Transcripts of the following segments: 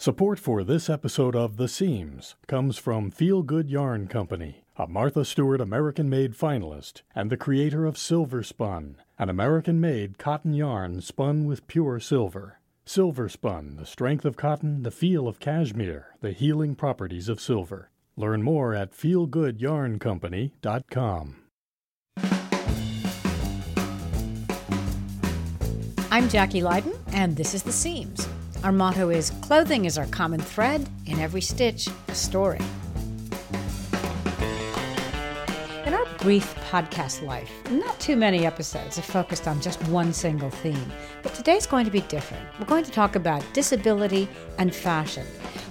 Support for this episode of The Seams comes from Feel Good Yarn Company, a Martha Stewart American Made finalist and the creator of SilverSpun, an American made cotton yarn spun with pure silver. SilverSpun, the strength of cotton, the feel of cashmere, the healing properties of silver. Learn more at feelgoodyarncompany.com. I'm Jacki Lyden, and this is The Seams. Our motto is clothing is our common thread, in every stitch, a story. In our brief podcast life, not too many episodes have focused on just one single theme, but today's going to be different. We're going to talk about disability and fashion.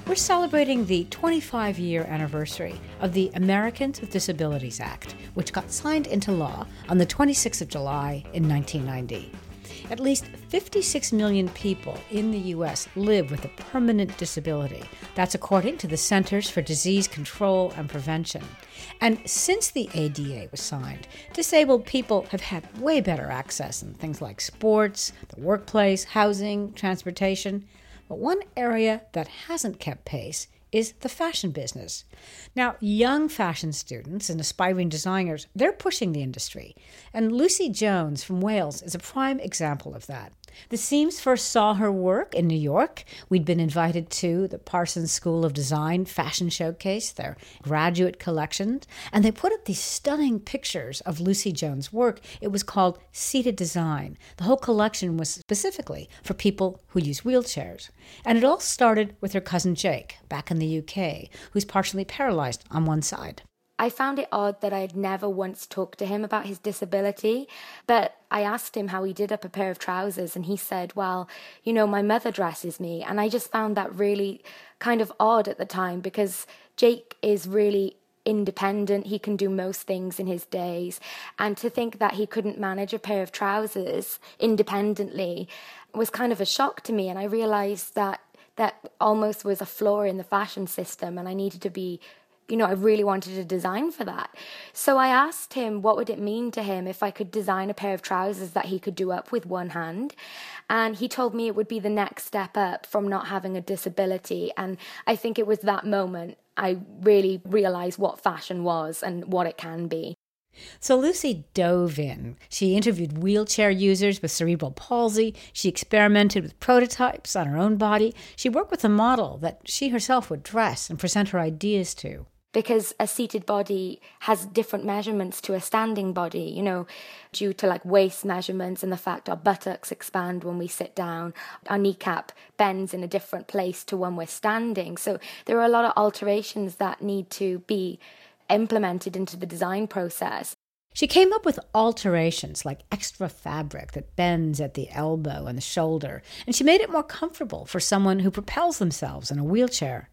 We're celebrating the 25 year anniversary of the Americans with Disabilities Act, which got signed into law on the 26th of July in 1990. At least 56 million people in the U.S. live with a permanent disability. That's according to the Centers for Disease Control and Prevention. And since the ADA was signed, disabled people have had way better access in things like sports, the workplace, housing, transportation. But one area that hasn't kept pace is the fashion business. Now, young fashion students and aspiring designers, they're pushing the industry. And Lucy Jones from Wales is a prime example of that. The Seams first saw her work in New York. We'd been invited to the Parsons School of Design Fashion Showcase, their graduate collection, and they put up these stunning pictures of Lucy Jones' work. It was called Seated Design. The whole collection was specifically for people who use wheelchairs. And it all started with her cousin Jake, back in the UK, who's partially paralyzed on one side. I found it odd that I had never once talked to him about his disability, but I asked him how he did up a pair of trousers, and he said, Well, you know, my mother dresses me. And I just found that really kind of odd at the time because Jake is really independent. He can do most things in his days. And to think that he couldn't manage a pair of trousers independently was kind of a shock to me. And I realized that that almost was a flaw in the fashion system, and I needed to be you know, I really wanted to design for that. So I asked him what would it mean to him if I could design a pair of trousers that he could do up with one hand. And he told me it would be the next step up from not having a disability. And I think it was that moment I really realized what fashion was and what it can be. So Lucy dove in. She interviewed wheelchair users with cerebral palsy. She experimented with prototypes on her own body. She worked with a model that she herself would dress and present her ideas to because a seated body has different measurements to a standing body, you know, due to like waist measurements and the fact our buttocks expand when we sit down, our kneecap bends in a different place to when we're standing. So there are a lot of alterations that need to be implemented into the design process. She came up with alterations like extra fabric that bends at the elbow and the shoulder, and she made it more comfortable for someone who propels themselves in a wheelchair.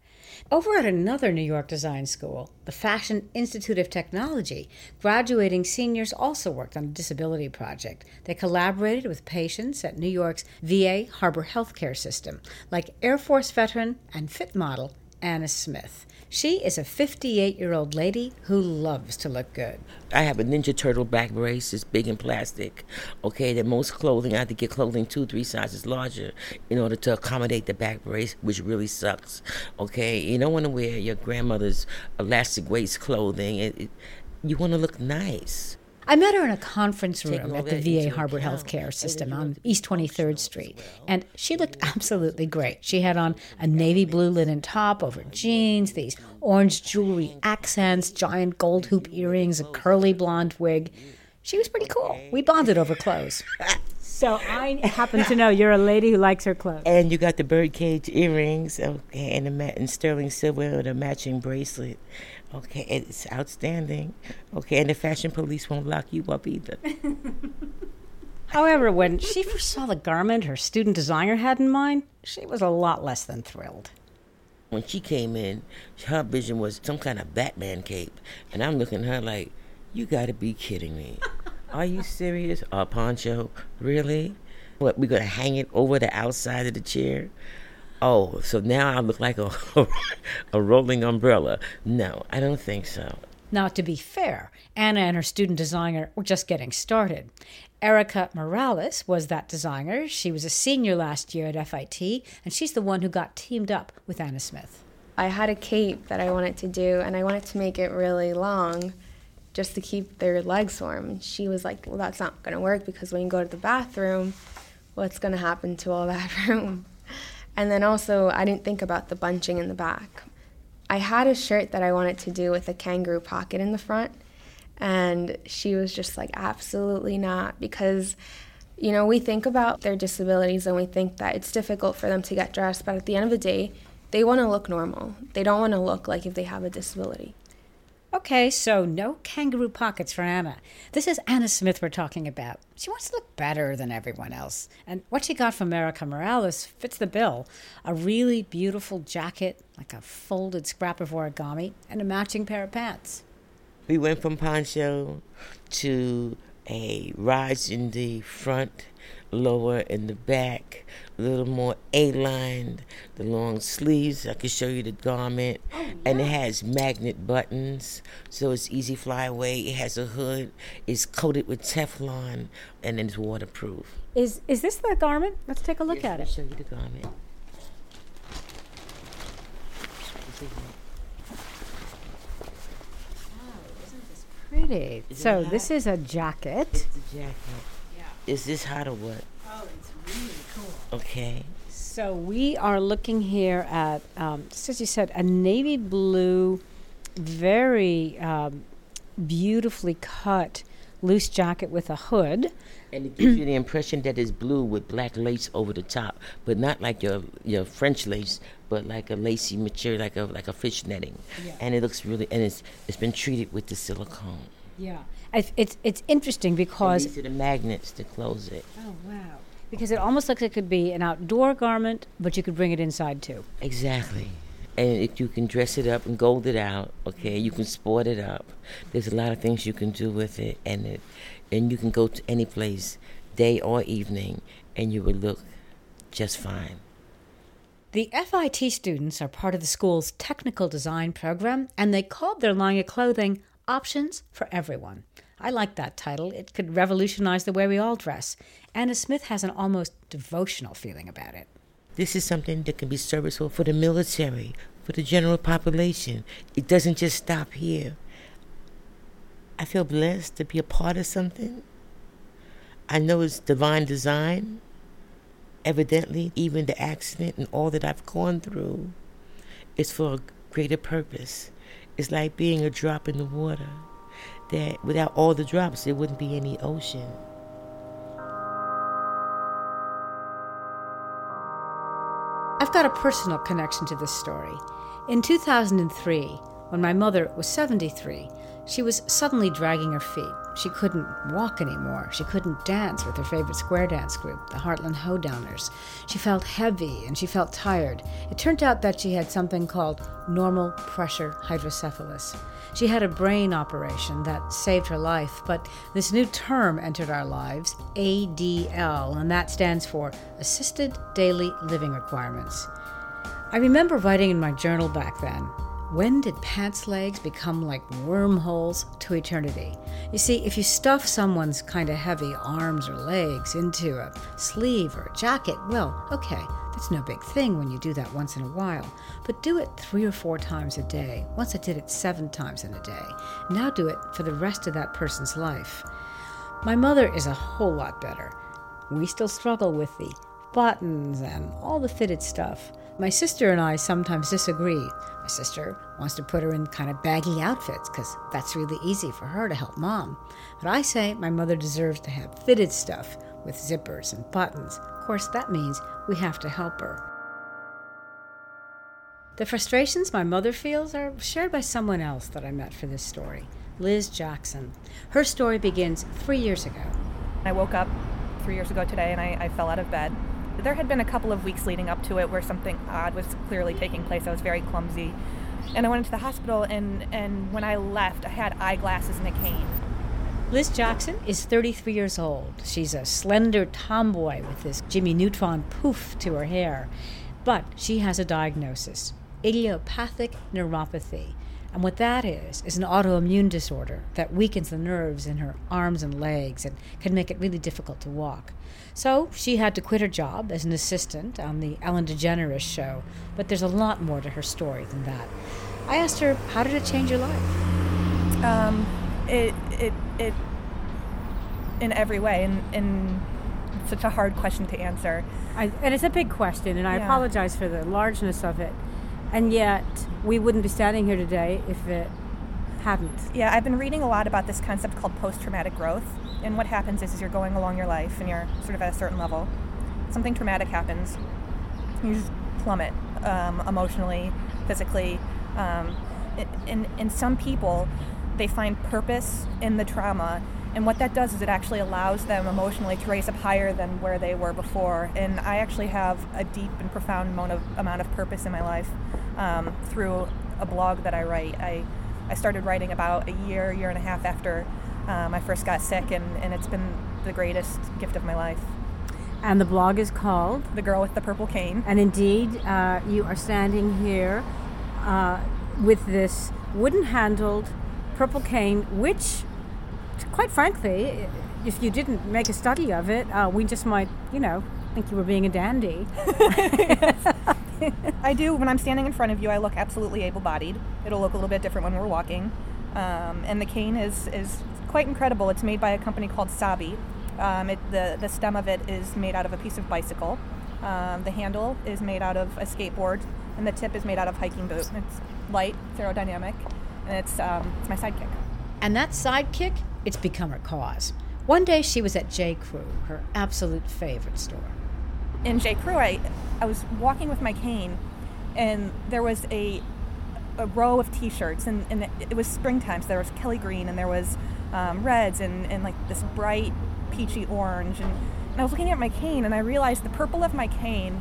Over at another New York design school, the Fashion Institute of Technology, graduating seniors also worked on a disability project. They collaborated with patients at New York's VA Harbor Healthcare System, like Air Force veteran and fit model Anna Smith. She is a 58 year old lady who loves to look good. I have a Ninja Turtle back brace. It's big and plastic. Okay, that most clothing, I have to get clothing two, three sizes larger in order to accommodate the back brace, which really sucks. Okay, you don't want to wear your grandmother's elastic waist clothing. It, it, you want to look nice. I met her in a conference room at the VA Harbor Healthcare System on East 23rd Street, and she looked absolutely great. She had on a navy blue linen top over jeans, these orange jewelry accents, giant gold hoop earrings, a curly blonde wig. She was pretty cool. We bonded over clothes. So I happen to know you're a lady who likes her clothes. And you got the birdcage earrings, okay, and the mat- and sterling silver with a matching bracelet. Okay, it's outstanding. Okay, and the fashion police won't lock you up either. However, when she first saw the garment her student designer had in mind, she was a lot less than thrilled. When she came in, her vision was some kind of Batman cape. And I'm looking at her like, you gotta be kidding me. Are you serious? A poncho? Really? What, we're gonna hang it over the outside of the chair? Oh, so now I look like a a rolling umbrella. No, I don't think so. Now, to be fair, Anna and her student designer were just getting started. Erica Morales was that designer. She was a senior last year at FIT, and she's the one who got teamed up with Anna Smith. I had a cape that I wanted to do, and I wanted to make it really long just to keep their legs warm. She was like, Well, that's not going to work because when you go to the bathroom, what's going to happen to all that room? And then also, I didn't think about the bunching in the back. I had a shirt that I wanted to do with a kangaroo pocket in the front, and she was just like, absolutely not, because, you know, we think about their disabilities and we think that it's difficult for them to get dressed, but at the end of the day, they want to look normal. They don't want to look like if they have a disability. Okay, so no kangaroo pockets for Anna. This is Anna Smith we're talking about. She wants to look better than everyone else. And what she got from Erica Morales fits the bill a really beautiful jacket, like a folded scrap of origami, and a matching pair of pants. We went from poncho to a rise in the front, lower in the back, a little more A-lined, the long sleeves. I can show you the garment, oh, yeah. and it has magnet buttons, so it's easy fly away. It has a hood. It's coated with Teflon, and it's waterproof. Is is this the garment? Let's take a look yes, at it. Show you the garment. Wow, isn't this pretty. Is so this is a jacket. It's a jacket. Is this hot or what? Oh, it's really cool. Okay. So we are looking here at, um, just as you said, a navy blue, very um, beautifully cut loose jacket with a hood. And it gives you the impression that it's blue with black lace over the top, but not like your your French lace, but like a lacy material, like a like a fish netting. Yeah. And it looks really, and it's it's been treated with the silicone. Yeah, it's it's, it's interesting because and these are the magnets to close it. Oh wow! Because it almost looks like it could be an outdoor garment, but you could bring it inside too. Exactly and if you can dress it up and gold it out, okay, you can sport it up. There's a lot of things you can do with it, and it, and you can go to any place, day or evening, and you will look just fine. The FIT students are part of the school's technical design program, and they called their line of clothing Options for Everyone. I like that title. It could revolutionize the way we all dress. Anna Smith has an almost devotional feeling about it. This is something that can be serviceable for the military, for the general population. It doesn't just stop here. I feel blessed to be a part of something. I know it's divine design. Evidently, even the accident and all that I've gone through is for a greater purpose. It's like being a drop in the water. That without all the drops, there wouldn't be any ocean. I've got a personal connection to this story. In 2003, when my mother was 73, she was suddenly dragging her feet. She couldn't walk anymore. She couldn't dance with her favorite square dance group, the Heartland Hoedowners. She felt heavy and she felt tired. It turned out that she had something called normal pressure hydrocephalus. She had a brain operation that saved her life, but this new term entered our lives ADL, and that stands for Assisted Daily Living Requirements. I remember writing in my journal back then when did pants legs become like wormholes to eternity? You see, if you stuff someone's kind of heavy arms or legs into a sleeve or a jacket, well, okay, that's no big thing when you do that once in a while. But do it three or four times a day. Once I did it seven times in a day. Now do it for the rest of that person's life. My mother is a whole lot better. We still struggle with the buttons and all the fitted stuff. My sister and I sometimes disagree. My sister wants to put her in kind of baggy outfits because that's really easy for her to help mom. But I say my mother deserves to have fitted stuff with zippers and buttons Of course, that means we have to help her. The frustrations my mother feels are shared by someone else that I met for this story, Liz Jackson. Her story begins three years ago. I woke up three years ago today and I, I fell out of bed. There had been a couple of weeks leading up to it where something odd was clearly taking place. I was very clumsy. And I went into the hospital, and, and when I left, I had eyeglasses and a cane. Liz Jackson is 33 years old. She's a slender tomboy with this Jimmy Neutron poof to her hair. But she has a diagnosis idiopathic neuropathy. And what that is, is an autoimmune disorder that weakens the nerves in her arms and legs and can make it really difficult to walk. So she had to quit her job as an assistant on the Ellen DeGeneres show, but there's a lot more to her story than that. I asked her, How did it change your life? Um, it, it, it, in every way, and, and such a hard question to answer. I, and it's a big question, and I Yeah. apologize for the largeness of it. And yet, we wouldn't be standing here today if it hadn't. Yeah, I've been reading a lot about this concept called post traumatic growth. And what happens is, is you're going along your life and you're sort of at a certain level. Something traumatic happens. You just plummet um, emotionally, physically. Um, in, in some people, they find purpose in the trauma. And what that does is it actually allows them emotionally to raise up higher than where they were before. And I actually have a deep and profound amount of, amount of purpose in my life um, through a blog that I write. I, I started writing about a year, year and a half after um, I first got sick, and, and it's been the greatest gift of my life. And the blog is called, The Girl with the Purple Cane. and indeed, uh, you are standing here uh, with this wooden handled purple cane, which, quite frankly, if you didn't make a study of it, uh, we just might, you know, think you were being a dandy. I do. When I'm standing in front of you, I look absolutely able-bodied. It'll look a little bit different when we're walking. Um, and the cane is is quite incredible. It's made by a company called Sabi. Um, it, the the stem of it is made out of a piece of bicycle. Um, the handle is made out of a skateboard, and the tip is made out of hiking boot. It's light, it's aerodynamic, and it's um, it's my sidekick. And that sidekick, it's become her cause. One day she was at J. Crew, her absolute favorite store. in J. Crew, I, I was walking with my cane, and there was a a row of T-shirts, and, and it was springtime, so there was Kelly Green, and there was um, reds, and, and like this bright peachy orange, and, and I was looking at my cane, and I realized the purple of my cane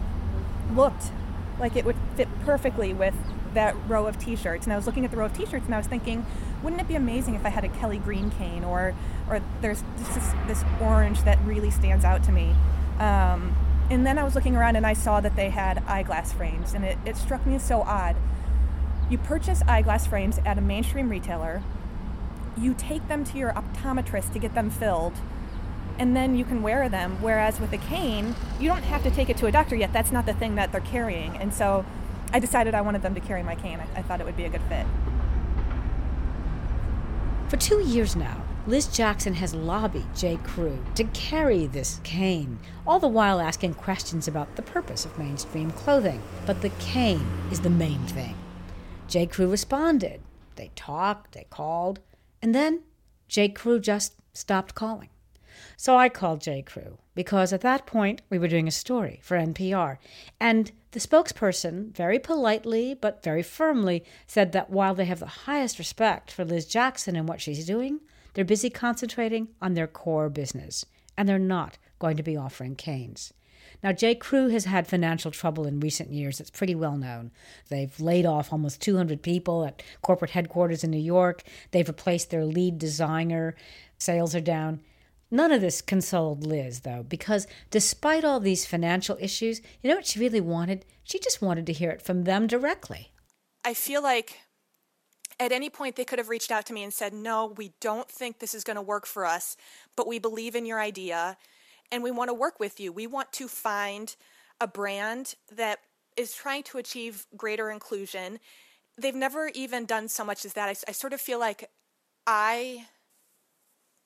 looked like it would fit perfectly with that row of T-shirts, and I was looking at the row of T-shirts, and I was thinking, wouldn't it be amazing if I had a Kelly Green cane, or or there's this this orange that really stands out to me. Um, and then I was looking around and I saw that they had eyeglass frames, and it, it struck me as so odd. You purchase eyeglass frames at a mainstream retailer, you take them to your optometrist to get them filled, and then you can wear them. Whereas with a cane, you don't have to take it to a doctor yet. That's not the thing that they're carrying. And so I decided I wanted them to carry my cane. I, I thought it would be a good fit. For two years now, Liz Jackson has lobbied J. Crew to carry this cane, all the while asking questions about the purpose of mainstream clothing. But the cane is the main thing. J. Crew responded. They talked, they called, and then J. Crew just stopped calling. So I called J. Crew because at that point we were doing a story for NPR. And the spokesperson, very politely but very firmly, said that while they have the highest respect for Liz Jackson and what she's doing, they're busy concentrating on their core business. And they're not going to be offering canes. Now, J. Crew has had financial trouble in recent years. It's pretty well known. They've laid off almost 200 people at corporate headquarters in New York. They've replaced their lead designer. Sales are down. None of this consoled Liz, though, because despite all these financial issues, you know what she really wanted? She just wanted to hear it from them directly. I feel like at any point they could have reached out to me and said, No, we don't think this is going to work for us, but we believe in your idea and we want to work with you. We want to find a brand that is trying to achieve greater inclusion. They've never even done so much as that. I, I sort of feel like I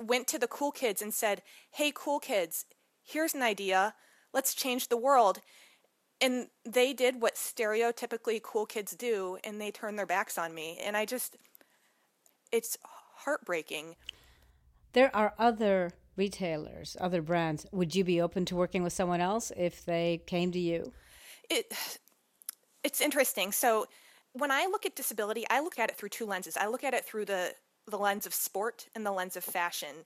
went to the cool kids and said, Hey, cool kids, here's an idea. Let's change the world. And they did what stereotypically cool kids do, and they turned their backs on me. And I just, it's heartbreaking. There are other retailers, other brands. Would you be open to working with someone else if they came to you? It, it's interesting. So when I look at disability, I look at it through two lenses. I look at it through the, the lens of sport and the lens of fashion.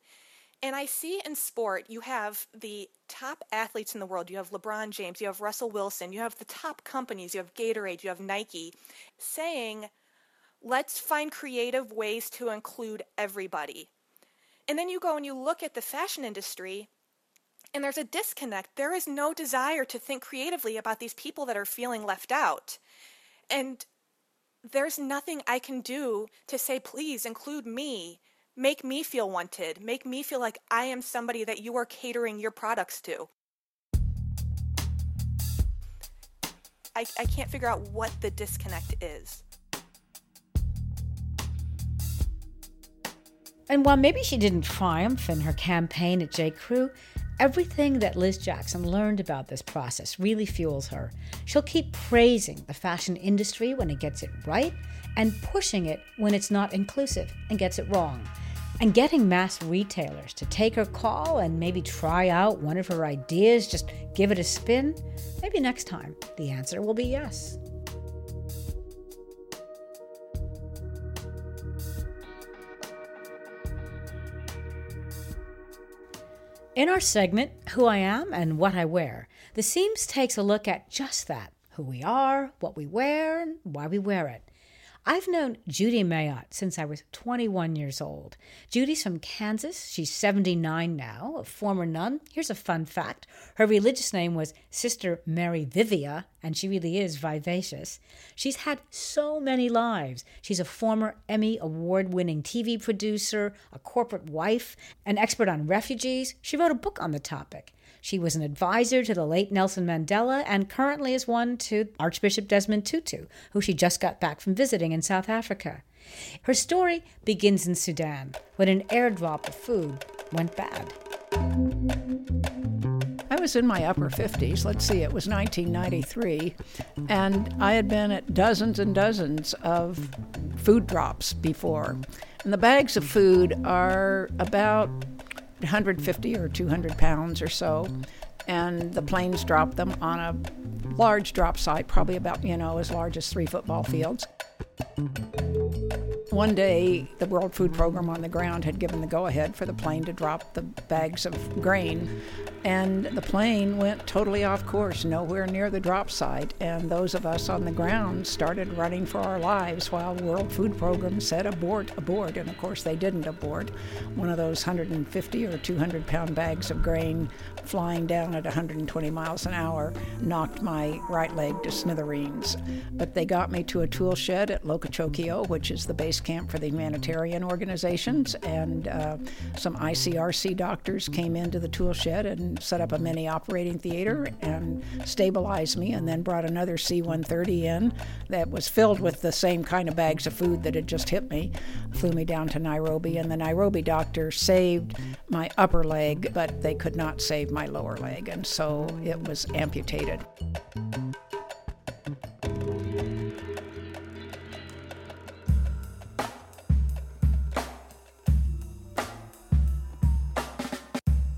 And I see in sport, you have the top athletes in the world. You have LeBron James, you have Russell Wilson, you have the top companies, you have Gatorade, you have Nike, saying, let's find creative ways to include everybody. And then you go and you look at the fashion industry, and there's a disconnect. There is no desire to think creatively about these people that are feeling left out. And there's nothing I can do to say, please include me. Make me feel wanted. Make me feel like I am somebody that you are catering your products to. I, I can't figure out what the disconnect is. And while maybe she didn't triumph in her campaign at J. Crew, everything that Liz Jackson learned about this process really fuels her. She'll keep praising the fashion industry when it gets it right and pushing it when it's not inclusive and gets it wrong. And getting mass retailers to take her call and maybe try out one of her ideas, just give it a spin, maybe next time the answer will be yes. In our segment, Who I Am and What I Wear, The Seams takes a look at just that who we are, what we wear, and why we wear it. I've known Judy Mayotte since I was 21 years old. Judy's from Kansas. She's 79 now, a former nun. Here's a fun fact her religious name was Sister Mary Vivia, and she really is vivacious. She's had so many lives. She's a former Emmy award winning TV producer, a corporate wife, an expert on refugees. She wrote a book on the topic. She was an advisor to the late Nelson Mandela and currently is one to Archbishop Desmond Tutu, who she just got back from visiting in South Africa. Her story begins in Sudan when an airdrop of food went bad. I was in my upper 50s. Let's see, it was 1993. And I had been at dozens and dozens of food drops before. And the bags of food are about 150 or 200 pounds or so, and the planes dropped them on a large drop site, probably about, you know, as large as three football fields. One day, the World Food Program on the ground had given the go ahead for the plane to drop the bags of grain, and the plane went totally off course, nowhere near the drop site. And those of us on the ground started running for our lives while World Food Program said abort, abort. And of course, they didn't abort. One of those 150 or 200 pound bags of grain flying down at 120 miles an hour knocked my right leg to smithereens. But they got me to a tool shed at Lokichokio, which is the base camp for the humanitarian organizations, and uh, some ICRC doctors came into the tool shed and set up a mini operating theater and stabilized me, and then brought another C 130 in that was filled with the same kind of bags of food that had just hit me, flew me down to Nairobi, and the Nairobi doctor saved my upper leg, but they could not save my lower leg, and so it was amputated.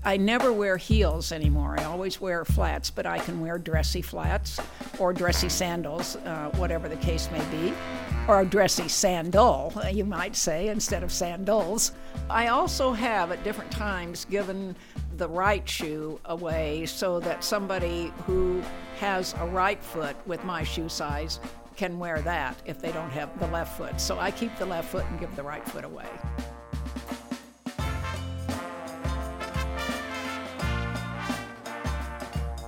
I never wear heels anymore. I always wear flats, but I can wear dressy flats or dressy sandals, uh, whatever the case may be, or a dressy sandal, you might say, instead of sandals. I also have at different times given the right shoe away so that somebody who has a right foot with my shoe size can wear that if they don't have the left foot. So I keep the left foot and give the right foot away.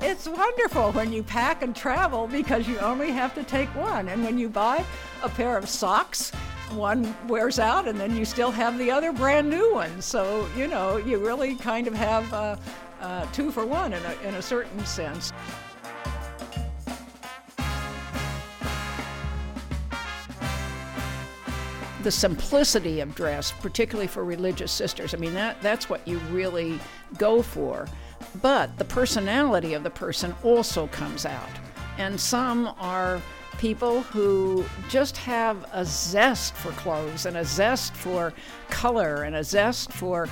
It's wonderful when you pack and travel because you only have to take one. And when you buy a pair of socks, one wears out and then you still have the other brand new one. So, you know, you really kind of have uh, uh, two for one in a, in a certain sense. the simplicity of dress, particularly for religious sisters. I mean, that, that's what you really go for. But the personality of the person also comes out. And some are people who just have a zest for clothes and a zest for color and a zest for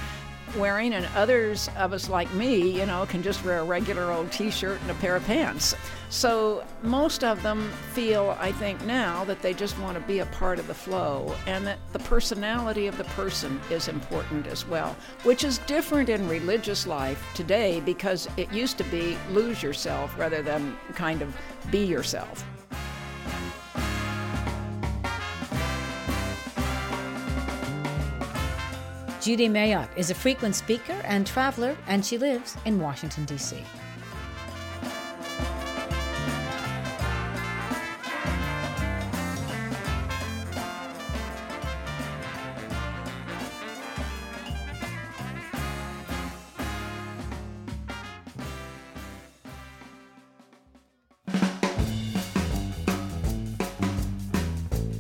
wearing, and others of us like me, you know, can just wear a regular old t shirt and a pair of pants. So most of them feel, I think, now that they just want to be a part of the flow and that the personality of the person is important as well, which is different in religious life today because it used to be lose yourself rather than kind of be yourself. Judy Mayotte is a frequent speaker and traveler, and she lives in Washington, D.C.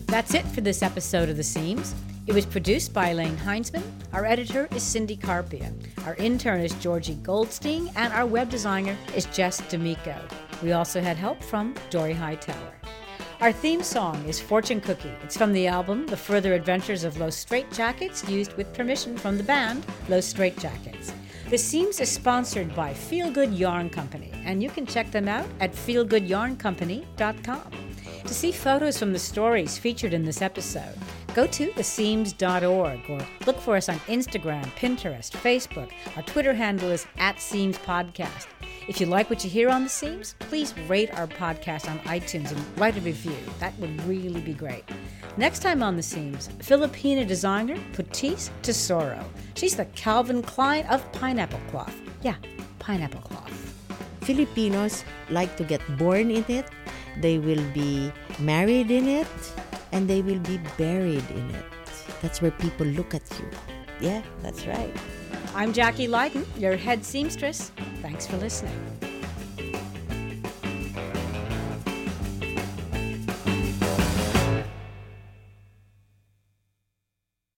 That's it for this episode of The Seams. It was produced by Elaine Heinzman. Our editor is Cindy Carpien. Our intern is Georgi Goldstein, and our web designer is Jess D'Amico. We also had help from Dory Hightower. Our theme song is Fortune Cookie. It's from the album The Further Adventures of Los Straitjackets, used with permission from the band Los Straitjackets. The Seams is sponsored by Feel Good Yarn Company, and you can check them out at feelgoodyarncompany.com. To see photos from the stories featured in this episode, go to theseams.org or look for us on Instagram, Pinterest, Facebook. Our Twitter handle is at Seams Podcast. If you like what you hear on The Seams, please rate our podcast on iTunes and write a review. That would really be great. Next time on The Seams, Filipina designer Patis Tesoro. She's the Calvin Klein of pineapple cloth. Yeah, pineapple cloth. Filipinos like to get born in it, they will be married in it, and they will be buried in it. That's where people look at you. Yeah, that's right. I'm Jacki Lyden, your head seamstress. Thanks for listening.